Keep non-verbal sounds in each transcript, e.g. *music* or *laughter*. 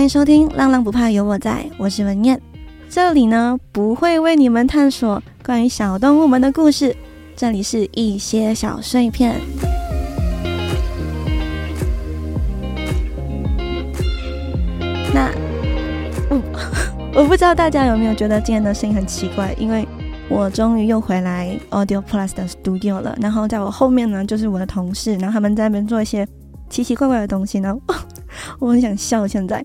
欢迎收听《浪浪不怕有我在》，我是文燕。这里呢，不会为你们探索关于小动物们的故事，这里是一些小碎片。那，我 *laughs* 我不知道大家有没有觉得今天的声音很奇怪，因为我终于又回来 Audio Plus 的 Studio 了。然后在我后面呢，就是我的同事，然后他们在那边做一些奇奇怪怪的东西呢。*laughs* 我很想笑，现在。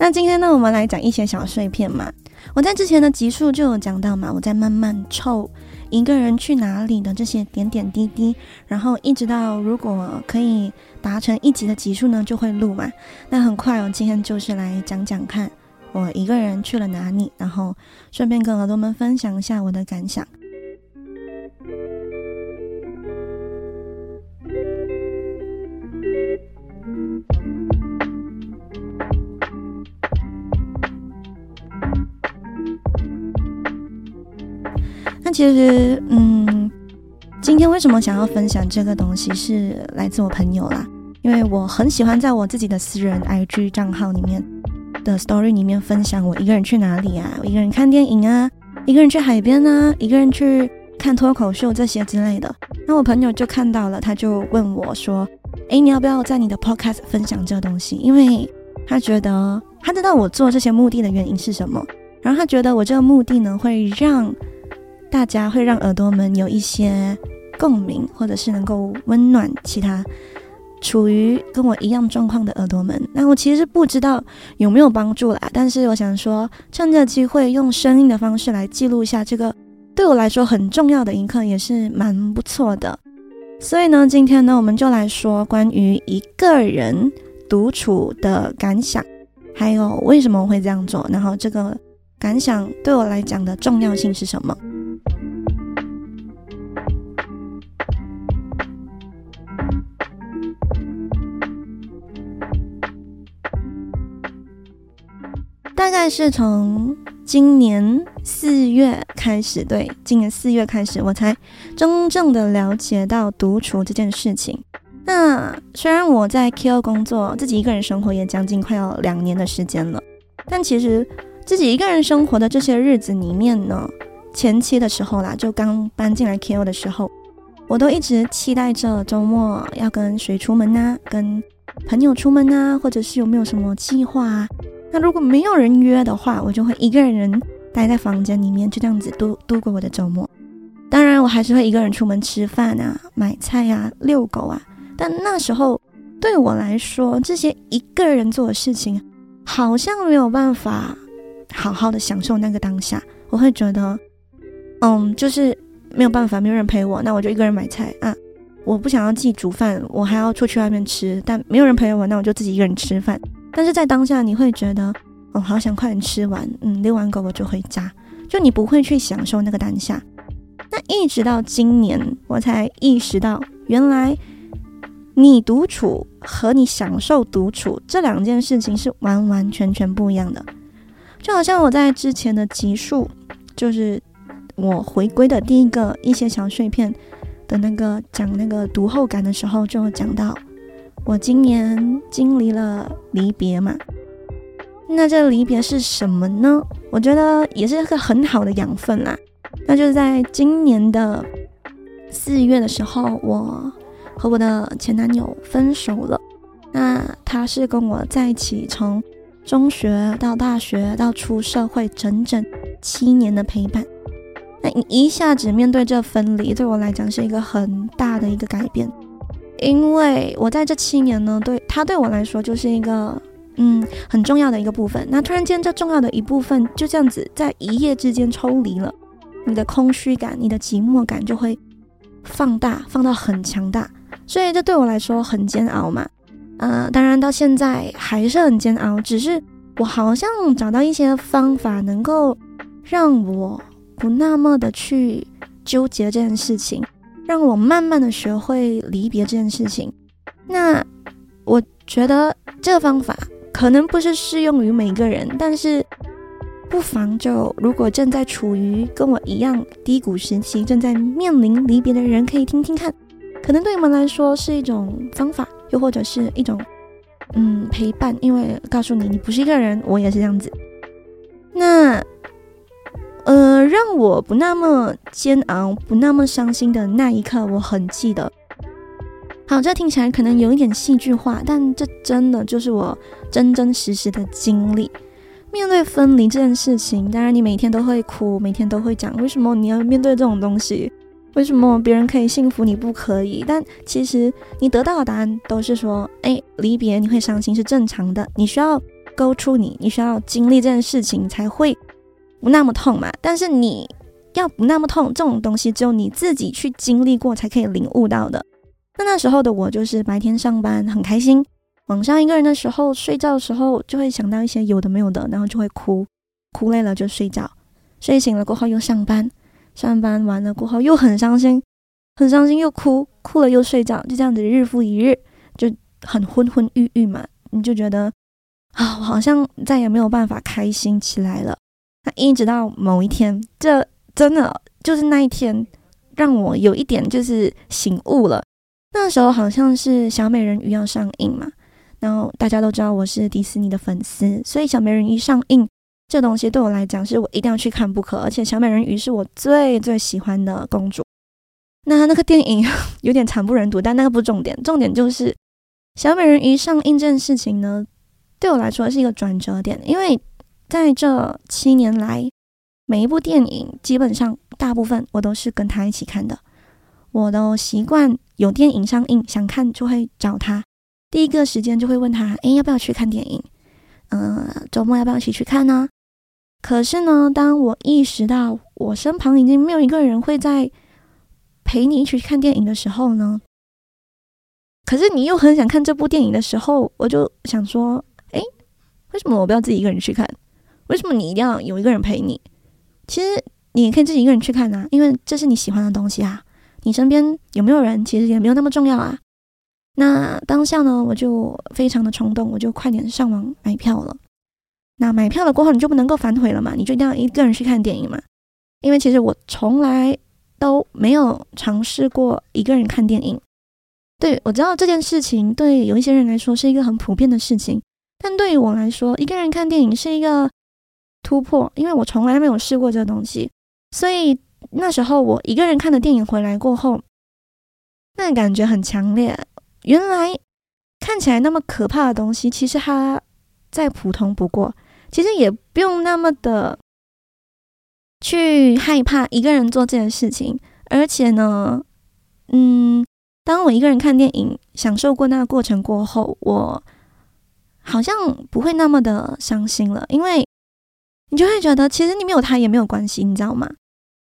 那今天呢，我们来讲一些小碎片嘛。我在之前的集数就有讲到嘛，我在慢慢凑一个人去哪里的这些点点滴滴，然后一直到如果可以达成一集的集数呢，就会录嘛。那很快哦，今天就是来讲讲看我一个人去了哪里，然后顺便跟耳朵们分享一下我的感想。其实，嗯，今天为什么想要分享这个东西，是来自我朋友啦。因为我很喜欢在我自己的私人 IG 账号里面的 Story 里面分享我一个人去哪里啊，我一个人看电影啊，一个人去海边啊，一个人去看脱口秀这些之类的。那我朋友就看到了，他就问我说：“诶，你要不要在你的 Podcast 分享这个东西？”因为他觉得他知道我做这些目的的原因是什么，然后他觉得我这个目的呢会让。大家会让耳朵们有一些共鸣，或者是能够温暖其他处于跟我一样状况的耳朵们。那我其实不知道有没有帮助啦，但是我想说，趁这机会用声音的方式来记录一下这个对我来说很重要的一刻，也是蛮不错的。所以呢，今天呢，我们就来说关于一个人独处的感想，还有为什么我会这样做，然后这个感想对我来讲的重要性是什么。概是从今年四月开始，对，今年四月开始，我才真正的了解到独处这件事情。那虽然我在 K O 工作，自己一个人生活也将近快要两年的时间了，但其实自己一个人生活的这些日子里面呢，前期的时候啦，就刚搬进来 K O 的时候，我都一直期待着周末要跟谁出门啊，跟朋友出门啊，或者是有没有什么计划啊。那如果没有人约的话，我就会一个人待在房间里面，就这样子度度过我的周末。当然，我还是会一个人出门吃饭啊、买菜啊、遛狗啊。但那时候对我来说，这些一个人做的事情，好像没有办法好好的享受那个当下。我会觉得，嗯，就是没有办法，没有人陪我，那我就一个人买菜啊。我不想要自己煮饭，我还要出去外面吃，但没有人陪我，那我就自己一个人吃饭。但是在当下，你会觉得，哦，好想快点吃完，嗯，遛完狗我就回家，就你不会去享受那个当下。那一直到今年，我才意识到，原来你独处和你享受独处这两件事情是完完全全不一样的。就好像我在之前的集数，就是我回归的第一个一些小碎片的那个讲那个读后感的时候，就讲到。我今年经历了离别嘛，那这离别是什么呢？我觉得也是个很好的养分啦。那就是在今年的四月的时候，我和我的前男友分手了。那他是跟我在一起从中学到大学到出社会整整七年的陪伴。那一下子面对这分离，对我来讲是一个很大的一个改变。因为我在这七年呢，对他对我来说就是一个嗯很重要的一个部分。那突然间，这重要的一部分就这样子在一夜之间抽离了，你的空虚感、你的寂寞感就会放大，放到很强大。所以这对我来说很煎熬嘛。呃，当然到现在还是很煎熬，只是我好像找到一些方法，能够让我不那么的去纠结这件事情。让我慢慢的学会离别这件事情。那我觉得这个方法可能不是适用于每个人，但是不妨就如果正在处于跟我一样低谷时期，正在面临离别的人，可以听听看，可能对你们来说是一种方法，又或者是一种嗯陪伴，因为告诉你你不是一个人，我也是这样子。那，让我不那么煎熬、不那么伤心的那一刻，我很记得。好，这听起来可能有一点戏剧化，但这真的就是我真真实实的经历。面对分离这件事情，当然你每天都会哭，每天都会讲，为什么你要面对这种东西？为什么别人可以幸福，你不可以？但其实你得到的答案都是说，哎，离别你会伤心是正常的，你需要 go through 你，你需要经历这件事情才会不那么痛嘛。但是你要不那么痛，这种东西只有你自己去经历过才可以领悟到的。那那时候的我就是白天上班很开心，晚上一个人的时候睡觉的时候就会想到一些有的没有的，然后就会哭，哭累了就睡觉，睡醒了过后又上班，上班完了过后又很伤心，很伤心又哭，哭了又睡觉，就这样子日复一日，就很昏昏欲欲嘛，你就觉得啊，我好像再也没有办法开心起来了。一直到某一天，这真的就是那一天，让我有一点就是醒悟了。那时候好像是小美人鱼要上映嘛，然后大家都知道我是迪士尼的粉丝，所以小美人鱼上映这东西对我来讲是我一定要去看不可，而且小美人鱼是我最最喜欢的公主。那那个电影 *laughs* 有点惨不忍睹，但那个不是重点，重点就是小美人鱼上映这件事情呢，对我来说是一个转折点，因为在这七年来，每一部电影基本上大部分我都是跟他一起看的。我都习惯有电影上映，想看就会找他，第一个时间就会问他，诶，要不要去看电影？嗯、周末要不要一起去看呢？可是呢，当我意识到我身旁已经没有一个人会在陪你一起去看电影的时候呢，可是你又很想看这部电影的时候，我就想说，诶，为什么我不要自己一个人去看？为什么你一定要有一个人陪你？其实你可以自己一个人去看啊，因为这是你喜欢的东西啊。你身边有没有人，其实也没有那么重要啊。那当下呢，我就非常的冲动，我就快点上网买票了。那买票了过后，你就不能够反悔了嘛？你就一定要一个人去看电影嘛？因为其实我从来都没有尝试过一个人看电影。对，我知道这件事情对有一些人来说是一个很普遍的事情，但对于我来说，一个人看电影是一个突破，因为我从来没有试过这个东西，所以。那时候我一个人看的电影回来过后，那感觉很强烈。原来看起来那么可怕的东西，其实它再普通不过。其实也不用那么的去害怕一个人做这件事情。而且呢，嗯，当我一个人看电影，享受过那个过程过后，我好像不会那么的伤心了，因为你就会觉得，其实你没有他也没有关系，你知道吗？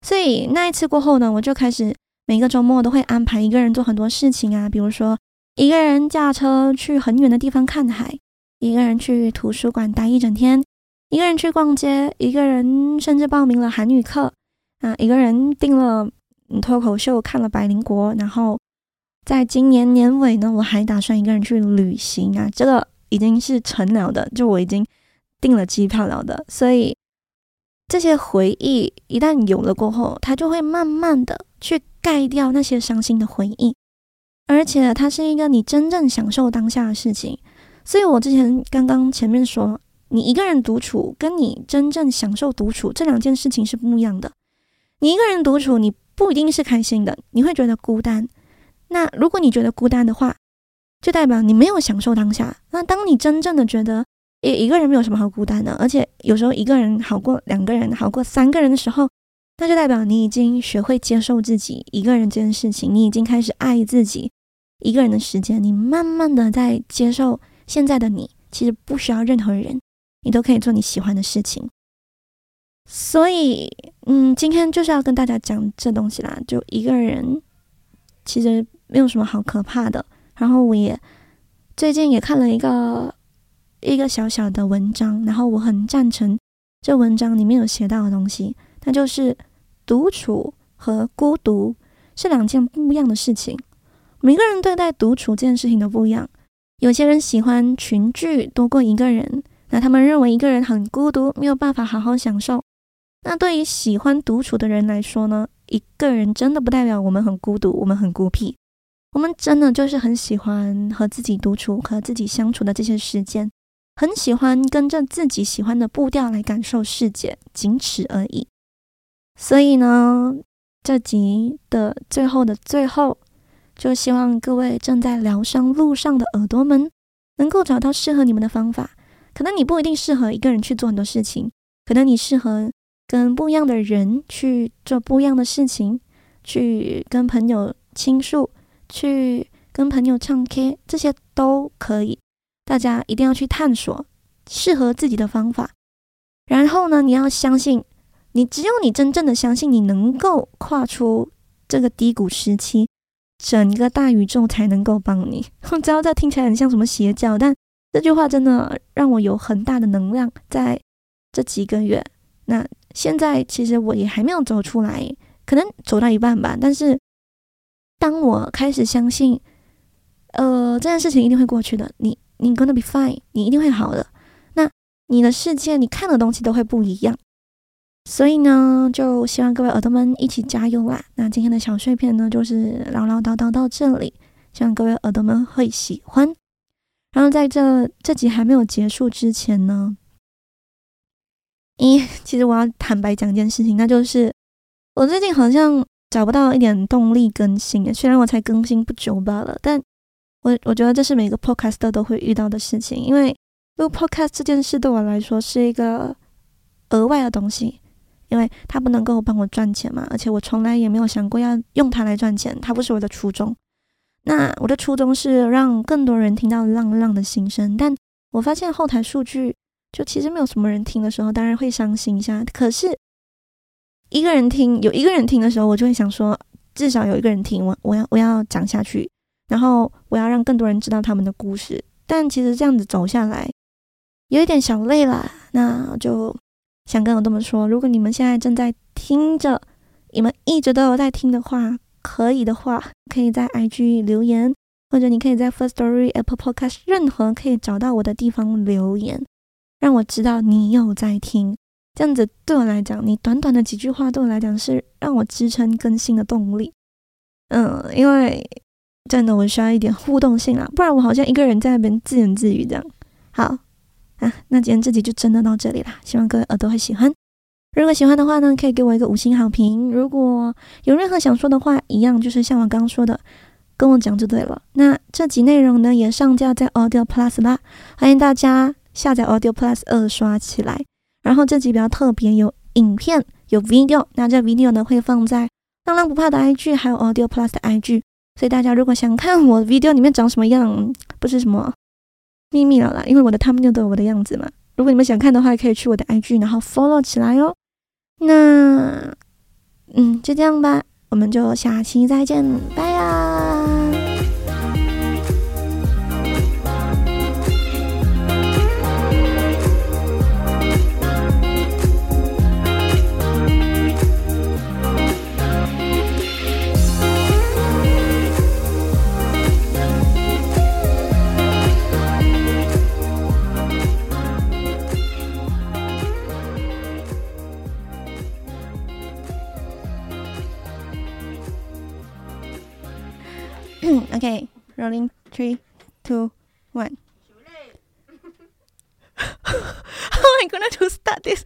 所以那一次过后呢，我就开始每个周末都会安排一个人做很多事情啊，比如说一个人驾车去很远的地方看海，一个人去图书馆待一整天，一个人去逛街，一个人甚至报名了韩语课啊，一个人订了脱口秀看了百灵国，然后在今年年尾呢，我还打算一个人去旅行啊，这个已经是成了的，就我已经订了机票了的，所以。这些回忆一旦有了过后，它就会慢慢的去盖掉那些伤心的回忆，而且它是一个你真正享受当下的事情。所以我之前刚刚前面说，你一个人独处跟你真正享受独处这两件事情是不一样的。你一个人独处，你不一定是开心的，你会觉得孤单。那如果你觉得孤单的话，就代表你没有享受当下。那当你真正的觉得，一一个人没有什么好孤单的，而且有时候一个人好过两个人，好过三个人的时候，那就代表你已经学会接受自己一个人这件事情，你已经开始爱自己一个人的时间，你慢慢的在接受现在的你，其实不需要任何人，你都可以做你喜欢的事情。所以，嗯，今天就是要跟大家讲这东西啦，就一个人其实没有什么好可怕的。然后我也最近也看了一个。一个小小的文章，然后我很赞成这文章里面有写到的东西，那就是独处和孤独是两件不一样的事情。每个人对待独处这件事情都不一样。有些人喜欢群聚多过一个人，那他们认为一个人很孤独，没有办法好好享受。那对于喜欢独处的人来说呢，一个人真的不代表我们很孤独，我们很孤僻。我们真的就是很喜欢和自己独处、和自己相处的这些时间，很喜欢跟着自己喜欢的步调来感受世界，仅此而已。所以呢，这集的最后的最后，就希望各位正在疗伤路上的耳朵们，能够找到适合你们的方法。可能你不一定适合一个人去做很多事情，可能你适合跟不一样的人去做不一样的事情，去跟朋友倾诉。去跟朋友唱 K，这些都可以。大家一定要去探索适合自己的方法。然后呢，你要相信，你只有你真正的相信，你能够跨出这个低谷时期，整个大宇宙才能够帮你。*laughs* 我知道这听起来很像什么邪教，但这句话真的让我有很大的能量。在这几个月，那现在其实我也还没有走出来，可能走到一半吧，但是。当我开始相信，呃，这件事情一定会过去的，你你 gonna be fine，你一定会好的。那你的世界，你看的东西都会不一样。所以呢，就希望各位耳朵们一起加油啦。那今天的小碎片呢，就是唠唠叨叨到这里，希望各位耳朵们会喜欢。然后在这这集还没有结束之前呢，咦，其实我要坦白讲一件事情，那就是我最近好像。找不到一点动力更新，虽然我才更新不久罢了，但我我觉得这是每个 podcaster 都会遇到的事情，因为录 podcast 这件事对我来说是一个额外的东西，因为它不能够帮我赚钱嘛，而且我从来也没有想过要用它来赚钱，它不是我的初衷。那我的初衷是让更多人听到浪浪的心声，但我发现后台数据就其实没有什么人听的时候，当然会伤心一下。可是。一个人听，有一个人听的时候，我就会想说，至少有一个人听，我我要我要讲下去，然后我要让更多人知道他们的故事。但其实这样子走下来，有一点小累了。那就想跟我这么说，如果你们现在正在听着，你们一直都有在听的话，可以的话，可以在 IG 留言，或者你可以在 First Story、Apple Podcast 任何可以找到我的地方留言，让我知道你有在听。这样子对我来讲，你短短的几句话对我来讲是让我支撑更新的动力。嗯，因为真的我需要一点互动性啊，不然我好像一个人在那边自言自语这样。好啊，那今天这集就真的到这里啦，希望各位耳朵会喜欢。如果喜欢的话呢，可以给我一个五星好评。如果有任何想说的话，一样就是像我刚刚说的，跟我讲就对了。那这集内容呢，也上架在 Audio Plus 啦，欢迎大家下载 Audio Plus 二刷起来。然后这集比较特别，有影片，有 video。那这 video 呢会放在浪浪不怕的 IG，还有 Audio Plus 的 IG。所以大家如果想看我 video 里面长什么样，不是什么秘密了啦，因为我的 thumbnail 都有我的样子嘛。如果你们想看的话，可以去我的 IG，然后 follow 起来哦。那，嗯，就这样吧，我们就下期再见，拜 two, one. *laughs* How am I gonna to start this?